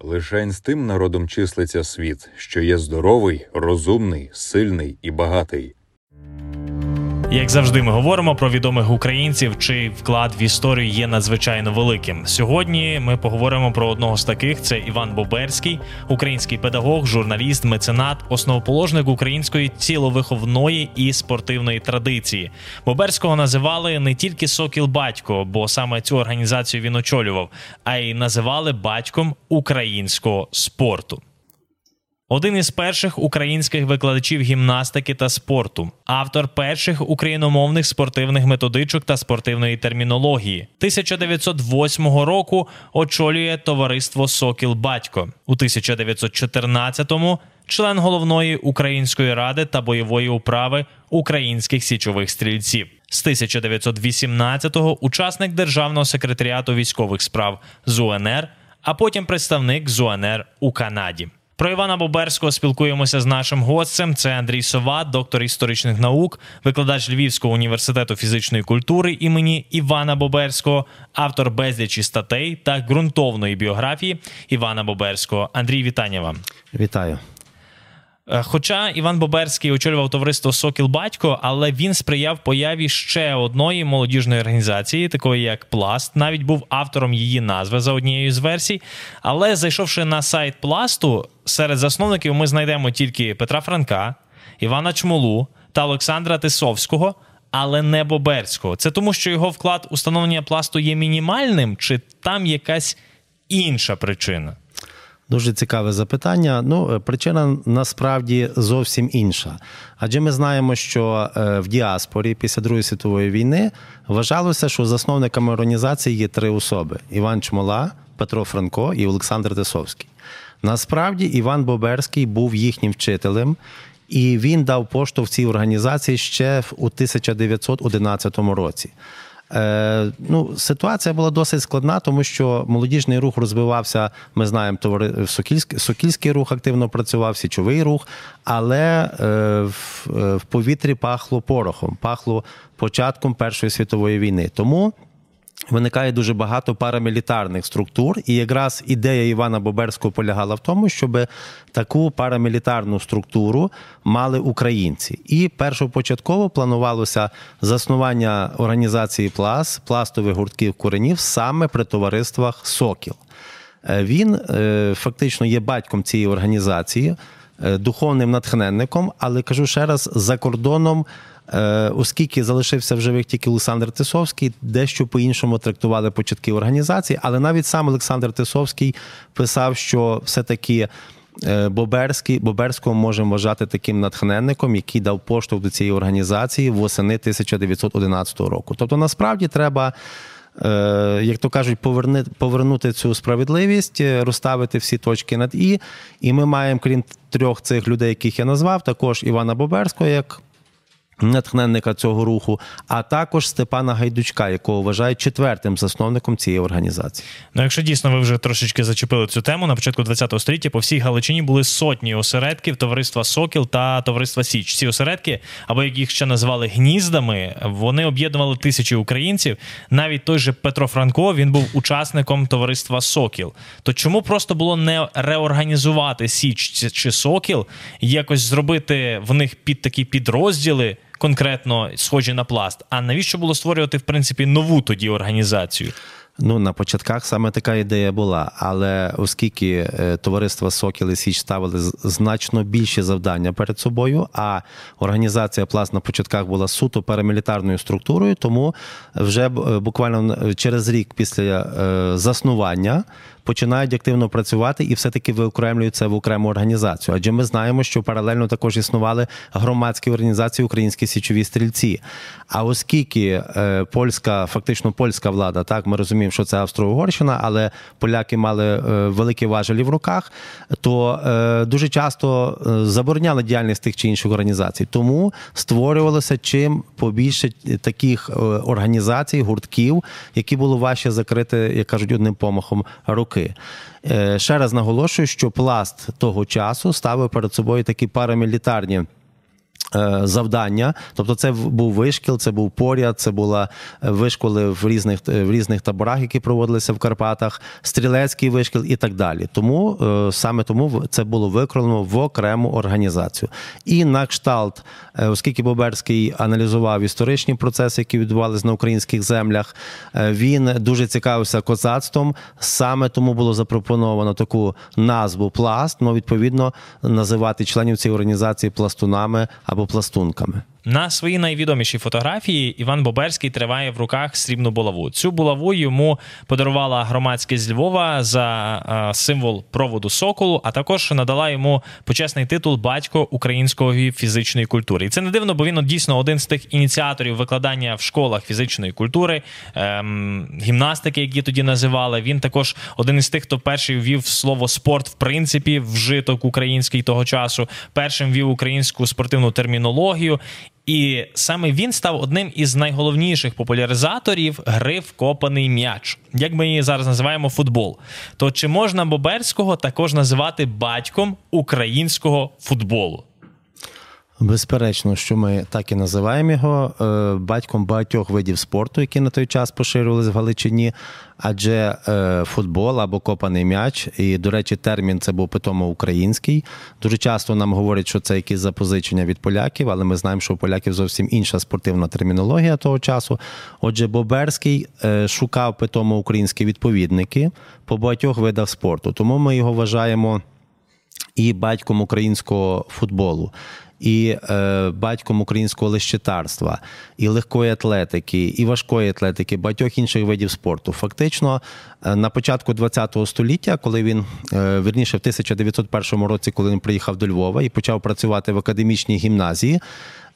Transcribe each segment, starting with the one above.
Лишень з тим народом числиться світ, що є здоровий, розумний, сильний і багатий. Як завжди, ми говоримо про відомих українців, чий вклад в історію є надзвичайно великим. Сьогодні ми поговоримо про одного з таких: це Іван Боберський, український педагог, журналіст, меценат, основоположник української ціловиховної і спортивної традиції. Боберського називали не тільки Сокіл Батько, бо саме цю організацію він очолював, а й називали батьком українського спорту. Один із перших українських викладачів гімнастики та спорту, автор перших україномовних спортивних методичок та спортивної термінології. 1908 року очолює товариство Сокіл Батько у 1914-му член головної української ради та бойової управи українських січових стрільців. З 1918-го учасник державного секретаріату військових справ з УНР, а потім представник з УНР у Канаді. Про Івана Боберського спілкуємося з нашим гостем. Це Андрій Сова, доктор історичних наук, викладач Львівського університету фізичної культури імені Івана Боберського, автор безлічі статей та ґрунтовної біографії Івана Боберського. Андрій, вітання вам. Вітаю. Е, хоча Іван Боберський очолював товариство Сокіл Батько, але він сприяв появі ще одної молодіжної організації, такої як Пласт. Навіть був автором її назви за однією з версій. Але зайшовши на сайт Пласту, серед засновників ми знайдемо тільки Петра Франка, Івана Чмолу та Олександра Тисовського. Але не Боберського. Це тому, що його вклад у становлення пласту є мінімальним, чи там якась інша причина? Дуже цікаве запитання. Ну, е, причина насправді зовсім інша. Адже ми знаємо, що е, в діаспорі після Другої світової війни вважалося, що засновниками організації є три особи: Іван Чмола, Петро Франко і Олександр Тисовський. Насправді, Іван Боберський був їхнім вчителем. І він дав поштовх цій організації ще у 1911 році. Е, ну, Ситуація була досить складна, тому що молодіжний рух розвивався. Ми знаємо, товари Сокільський, Сокільський рух активно працював, січовий рух, але е, в, е, в повітрі пахло порохом, пахло початком Першої світової війни. Тому Виникає дуже багато парамілітарних структур, і якраз ідея Івана Боберського полягала в тому, щоб таку парамілітарну структуру мали українці. І першопочатково планувалося заснування організації плас, пластових гуртків коренів саме при товариствах Сокіл. Е, він е, фактично є батьком цієї організації, е, духовним натхненником, але кажу ще раз, за кордоном. Е, оскільки залишився в живих тільки Олександр Тисовський, дещо по-іншому трактували початки організації, але навіть сам Олександр Тисовський писав, що все-таки. Е, Боберський Боберського можемо вважати таким натхненником, який дав поштовх до цієї організації восени 1911 року. Тобто, насправді треба, е, як то кажуть, повернути, повернути цю справедливість, розставити всі точки над і. І ми маємо, крім трьох цих людей, яких я назвав, також Івана Боберського як натхненника цього руху, а також Степана Гайдучка, якого вважають четвертим засновником цієї організації. Ну, якщо дійсно ви вже трошечки зачепили цю тему, на початку ХХ століття по всій Галичині були сотні осередків товариства Сокіл та товариства Січ. Ці осередки, або як їх ще називали гніздами, вони об'єднували тисячі українців. Навіть той же Петро Франко він був учасником товариства Сокіл. То чому просто було не реорганізувати Січ чи Сокіл, якось зробити в них під такі підрозділи? Конкретно схожі на пласт. А навіщо було створювати в принципі нову тоді організацію? Ну, на початках саме така ідея була, але оскільки е, товариство Сокіл і Січ ставили значно більші завдання перед собою, а організація Пласт на початках була суто парамілітарною структурою, тому вже е, буквально через рік після е, заснування починають активно працювати і все-таки виокремлюють це в окрему організацію. Адже ми знаємо, що паралельно також існували громадські організації Українські січові стрільці. А оскільки е, польська, фактично польська влада, так ми розуміємо, що це Австро-Угорщина, але поляки мали е, великі важелі в руках, то е, дуже часто забороняли діяльність тих чи інших організацій. Тому створювалося чим побільше таких організацій, гуртків, які було важче закрити, як кажуть, одним помахом руки роки. Е, ще раз наголошую, що пласт того часу ставив перед собою такі парамілітарні. Е, Завдання, тобто це був вишкіл, це був поряд, це була е, вишколи в різних е, в різних таборах, які проводилися в Карпатах, стрілецький вишкіл і так далі. Тому саме тому це було виконано в окрему організацію. І на кшталт, оскільки Боберський аналізував історичні процеси, які відбувалися на українських землях, він дуже цікавився козацтвом. Саме тому було запропоновано таку назву пласт. Ну, відповідно, називати членів цієї організації пластунами або пластунками. На своїй найвідомішій фотографії Іван Боберський триває в руках срібну булаву. Цю булаву йому подарувала громадськість з Львова за е, символ проводу соколу, а також надала йому почесний титул батько української фізичної культури. І це не дивно, бо він дійсно один з тих ініціаторів викладання в школах фізичної культури, ем, гімнастики, які тоді називали. Він також один із тих, хто перший ввів слово спорт в принципі вжиток український того часу. Першим ввів українську спортивну термінологію. І саме він став одним із найголовніших популяризаторів гри в копаний м'яч, як ми її зараз називаємо футбол. То чи можна Боберського також називати батьком українського футболу? Безперечно, що ми так і називаємо його е, батьком багатьох видів спорту, які на той час поширювалися в Галичині. Адже е, футбол або копаний м'яч, і, до речі, термін це був питомо український. Дуже часто нам говорять, що це якісь запозичення від поляків, але ми знаємо, що у поляків зовсім інша спортивна термінологія того часу. Отже, Боберський е, шукав питомо українські відповідники по багатьох видах спорту. Тому ми його вважаємо і батьком українського футболу, і е, батьком українського лещитарства, і легкої атлетики, і важкої атлетики, багатьох інших видів спорту. Фактично, е, на початку ХХ століття, коли він е, верніше в 1901 році, коли він приїхав до Львова і почав працювати в академічній гімназії.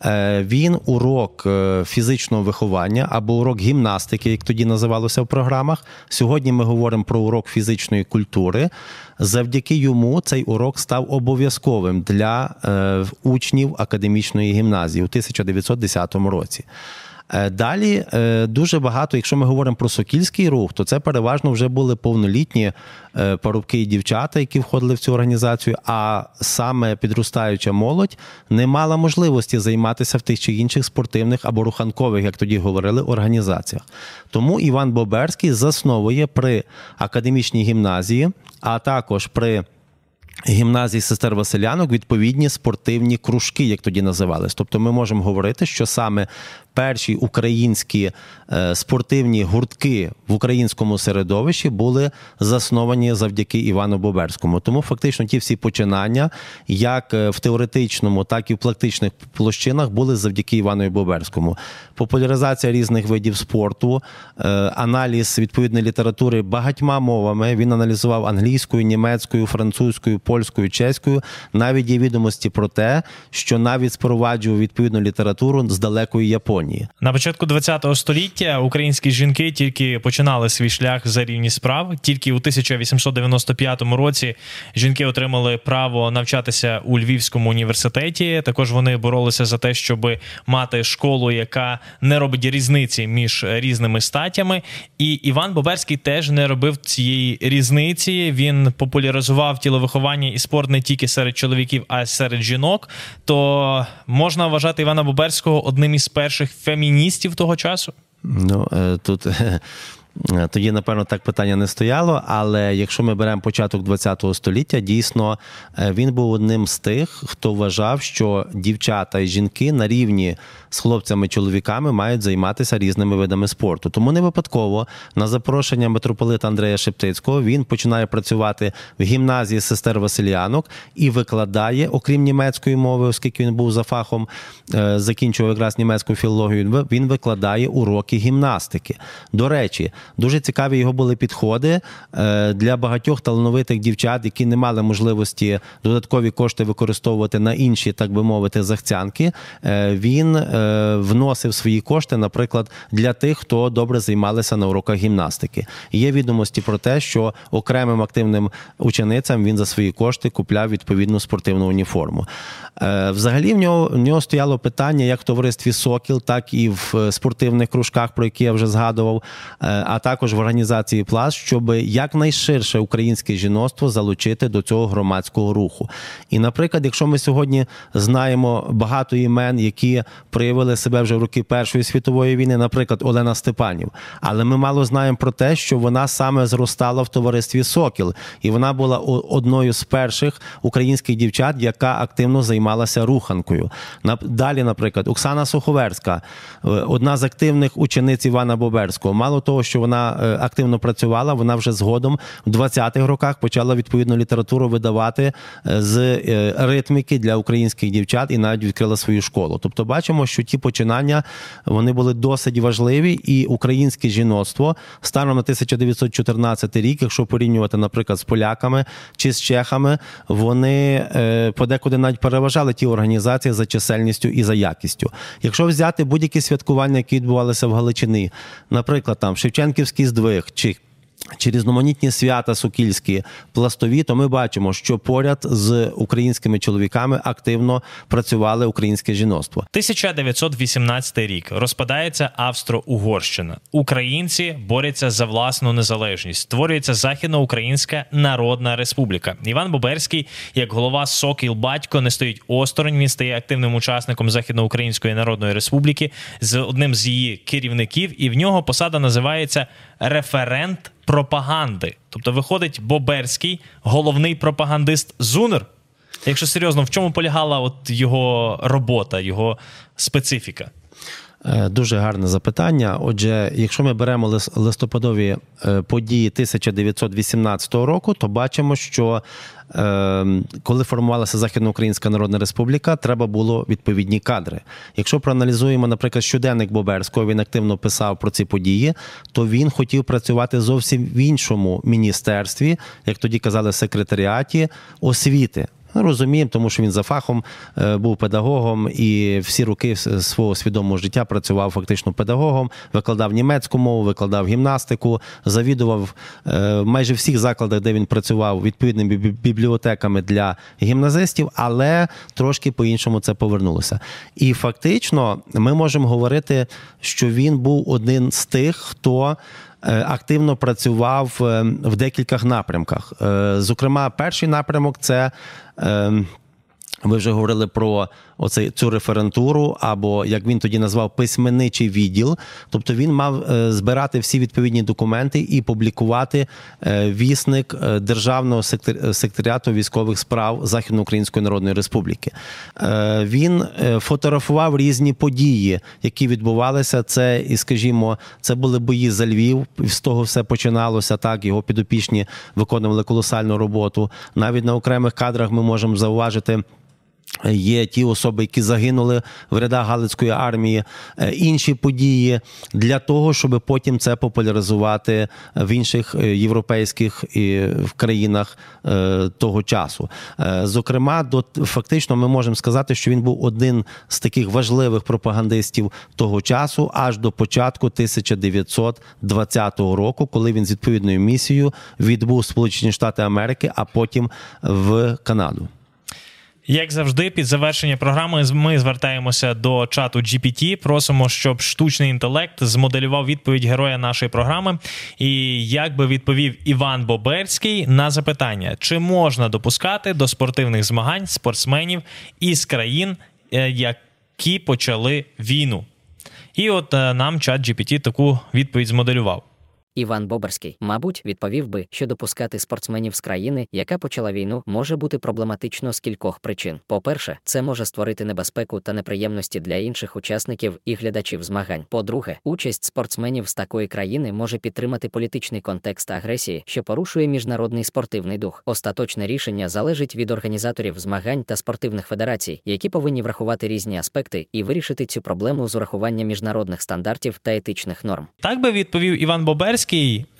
Е, Він урок е, фізичного виховання або урок гімнастики, як тоді називалося в програмах. Сьогодні ми говоримо про урок фізичної культури. Завдяки йому цей урок став обов'язковим для е, учнів академічної гімназії у 1910 році. Е, Далі е, дуже багато, якщо ми говоримо про сокільський рух, то це переважно вже були повнолітні е, парубки і дівчата, які входили в цю організацію. А саме підростаюча молодь не мала можливості займатися в тих чи інших спортивних або руханкових, як тоді говорили, організаціях. Тому Іван Боберський засновує при академічній гімназії, а також при гімназії сестер Василянок відповідні спортивні кружки, як тоді називались. Тобто ми можемо говорити, що саме перші українські е, спортивні гуртки в українському середовищі були засновані завдяки Івану Боберському. Тому фактично ті всі починання, як е, в теоретичному, так і в практичних площинах, були завдяки Івану Боберському. Популяризація різних видів спорту, е, аналіз відповідної літератури багатьма мовами. Він аналізував англійською, німецькою, французькою, польською, чеською. Навіть є відомості про те, що навіть спроваджував відповідну літературу з далекої Японії. На початку ХХ століття українські жінки тільки починали свій шлях за рівність справ. Тільки у 1895 році жінки отримали право навчатися у Львівському університеті. Також вони боролися за те, щоб мати школу, яка не робить різниці між різними статтями. І Іван Боберський теж не робив цієї різниці. Він популяризував тіловиховання і спорт не тільки серед чоловіків, а й серед жінок. То можна вважати Івана Боберського одним із перших феміністів того часу. Ну е, тут е, тоді, напевно, так питання не стояло. Але якщо ми беремо початок ХХ століття, дійсно е, він був одним з тих, хто вважав, що дівчата і жінки на рівні з хлопцями-чоловіками мають займатися різними видами спорту. Тому не випадково на запрошення митрополита Андрея Шептицького він починає працювати в гімназії сестер Василянок і викладає, окрім німецької мови, оскільки він був за фахом, е, закінчував якраз німецьку філологію. Він викладає уроки гімнастики. До речі, дуже цікаві його були підходи е, для багатьох талановитих дівчат, які не мали можливості додаткові кошти використовувати на інші, так би мовити, захцянки. Е, Він е, вносив свої кошти, наприклад, для тих, хто добре займалися на уроках гімнастики. Є відомості про те, що окремим активним ученицям він за свої кошти купляв відповідну спортивну уніформу. Взагалі в нього в нього стояло питання як в товаристві Сокіл, так і в спортивних кружках, про які я вже згадував, а також в організації Пласт, щоб якнайширше українське жіноцтво залучити до цього громадського руху. І, наприклад, якщо ми сьогодні знаємо багато імен, які проявили себе вже в роки Першої світової війни, наприклад, Олена Степанів, але ми мало знаємо про те, що вона саме зростала в товаристві Сокіл, і вона була одною з перших українських дівчат, яка активно займалася руханкою. Далі, наприклад, Оксана Суховерська, е, одна з активних учениць Івана Боберського. Мало того, що вона е, активно працювала, вона вже згодом в 20-х роках почала відповідну літературу видавати е, з е, ритміки для українських дівчат і навіть відкрила свою школу. Тобто, бачимо, що ті починання вони були досить важливі, і українське жіноцтво станом на 1914 рік, якщо порівнювати, наприклад, з поляками чи з чехами, вони подекуди навіть переважали ті організації за чисельністю і за якістю. Якщо взяти будь-які святкування, які відбувалися в Галичині, наприклад, там Шевченківський здвиг чи чи різноманітні свята сокільські, пластові, то ми бачимо, що поряд з українськими чоловіками активно працювали українське жіноцтво. 1918 рік розпадається Австро-Угорщина. Українці борються за власну незалежність. Створюється Західноукраїнська Народна Республіка. Іван Боберський, як голова Сокіл Батько, не стоїть осторонь. Він стає активним учасником Західноукраїнської Народної Республіки з одним з її керівників, і в нього посада називається референт пропаганди. Тобто, виходить Боберський, головний пропагандист Зунер. Якщо серйозно, в чому полягала от його робота, його специфіка? Е, Дуже гарне запитання. Отже, якщо ми беремо листопадові е, події 1918 року, то бачимо, що е, коли формувалася Західноукраїнська Народна Республіка, треба було відповідні кадри. Якщо проаналізуємо, наприклад, щоденник Боберського, він активно писав про ці події, то він хотів працювати зовсім в іншому міністерстві, як тоді казали, секретаріаті освіти. Ну, Розуміємо, тому що він за фахом е, був педагогом і всі роки свого свідомого життя працював фактично педагогом, викладав німецьку мову, викладав гімнастику, завідував е, майже всіх закладах, де він працював, відповідними бібліотеками для гімназистів, але трошки по-іншому це повернулося. І фактично ми можемо говорити, що він був один з тих, хто активно працював е, в декількох напрямках. Е, Зокрема, перший напрямок це. е, Ви вже говорили про оцей цю референтуру, або як він тоді назвав письменничий відділ. Тобто він мав е, збирати всі відповідні документи і публікувати е, вісник е, Державного секретаріату військових справ Західноукраїнської Народної Республіки. Він фотографував різні події, які відбувалися. Це і, скажімо, це були бої за Львів. З того все починалося. Так його підопічні виконували колосальну роботу. Навіть на окремих кадрах ми можемо зауважити. Є ті особи, які загинули в рядах Галицької армії, е, інші події для того, щоб потім це популяризувати в інших е, європейських країнах е, того часу. Зокрема, до фактично ми можемо сказати, що він був один з таких важливих пропагандистів того часу, аж до початку 1920 року, коли він з відповідною місією відбув Сполучені Штати Америки, а потім в Канаду. Як завжди, під завершення програми ми звертаємося до чату GPT. Просимо, щоб штучний інтелект змоделював відповідь героя нашої програми. І як би відповів Іван Боберський на запитання, чи можна допускати до спортивних змагань спортсменів із країн, е, які почали війну? І от е, нам чат GPT таку відповідь змоделював. Іван Боберський, мабуть, відповів би, що допускати спортсменів з країни, яка почала війну, може бути проблематично з кількох причин. По-перше, це може створити небезпеку та неприємності для інших учасників і глядачів змагань. По-друге, участь спортсменів з такої країни може підтримати політичний контекст агресії, що порушує міжнародний спортивний дух. Остаточне рішення залежить від організаторів змагань та спортивних федерацій, які повинні врахувати різні аспекти і вирішити цю проблему з урахуванням міжнародних стандартів та етичних норм. Так би відповів Іван Боберський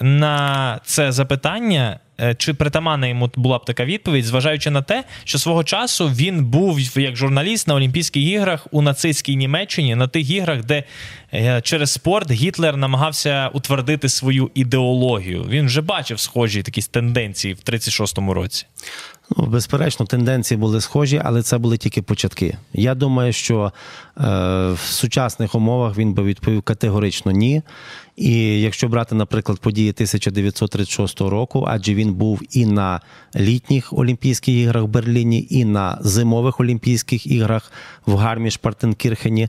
на це запитання, е, чи притаманна йому була б така відповідь, зважаючи на те, що свого часу він був як журналіст на Олімпійських іграх у нацистській Німеччині, на тих іграх, де е, через спорт Гітлер намагався утвердити свою ідеологію. Він вже бачив схожі такі тенденції в 36-му році. Ну, безперечно, тенденції були схожі, але це були тільки початки. Я думаю, що е, в сучасних умовах він би відповів категорично ні. І якщо брати, наприклад, події 1936 року, адже він був і на літніх Олімпійських іграх в Берліні, і на зимових Олімпійських іграх в Гармі-Шпартенкірхені.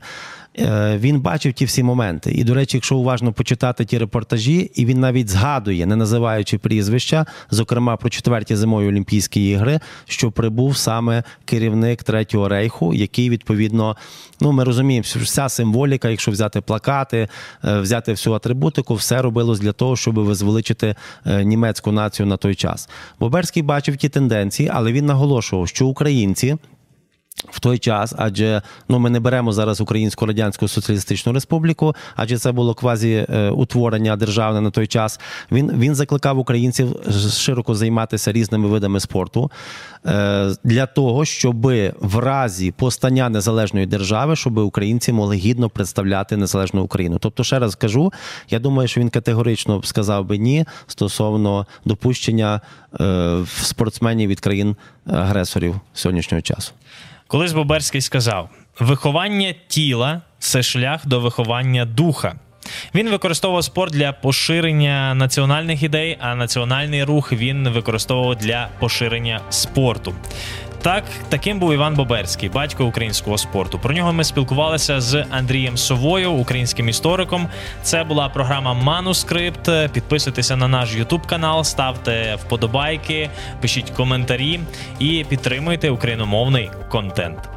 Е, Він бачив ті всі моменти. І, до речі, якщо уважно почитати ті репортажі, і він навіть згадує, не називаючи прізвища, зокрема про четверті зимові Олімпійські ігри, що прибув саме керівник Третього рейху, який відповідно, ну ми розуміємо, що вся символіка, якщо взяти плакати, е, взяти всю атрибутику, все робилось для того, щоб визвеличити е, німецьку націю на той час. Боберський бачив ті тенденції, але він наголошував, що українці в той час, адже ну ми не беремо зараз Українську Радянську Соціалістичну Республіку, адже це було квазі е, утворення державне на той час. Він він закликав українців широко займатися різними видами спорту для того, щоб в разі постання незалежної держави, щоб українці могли гідно представляти незалежну Україну. Тобто, ще раз кажу, я думаю, що він категорично сказав би ні стосовно допущення е, спортсменів від країн агресорів сьогоднішнього часу. Колись Боберський сказав: виховання тіла це шлях до виховання духа. Він використовував спорт для поширення національних ідей, а національний рух він використовував для поширення спорту. Так, таким був Іван Боберський, батько українського спорту. Про нього ми спілкувалися з Андрієм Совою, українським істориком. Це була програма Манускрипт. Підписуйтеся на наш Ютуб канал, ставте вподобайки, пишіть коментарі і підтримуйте україномовний контент.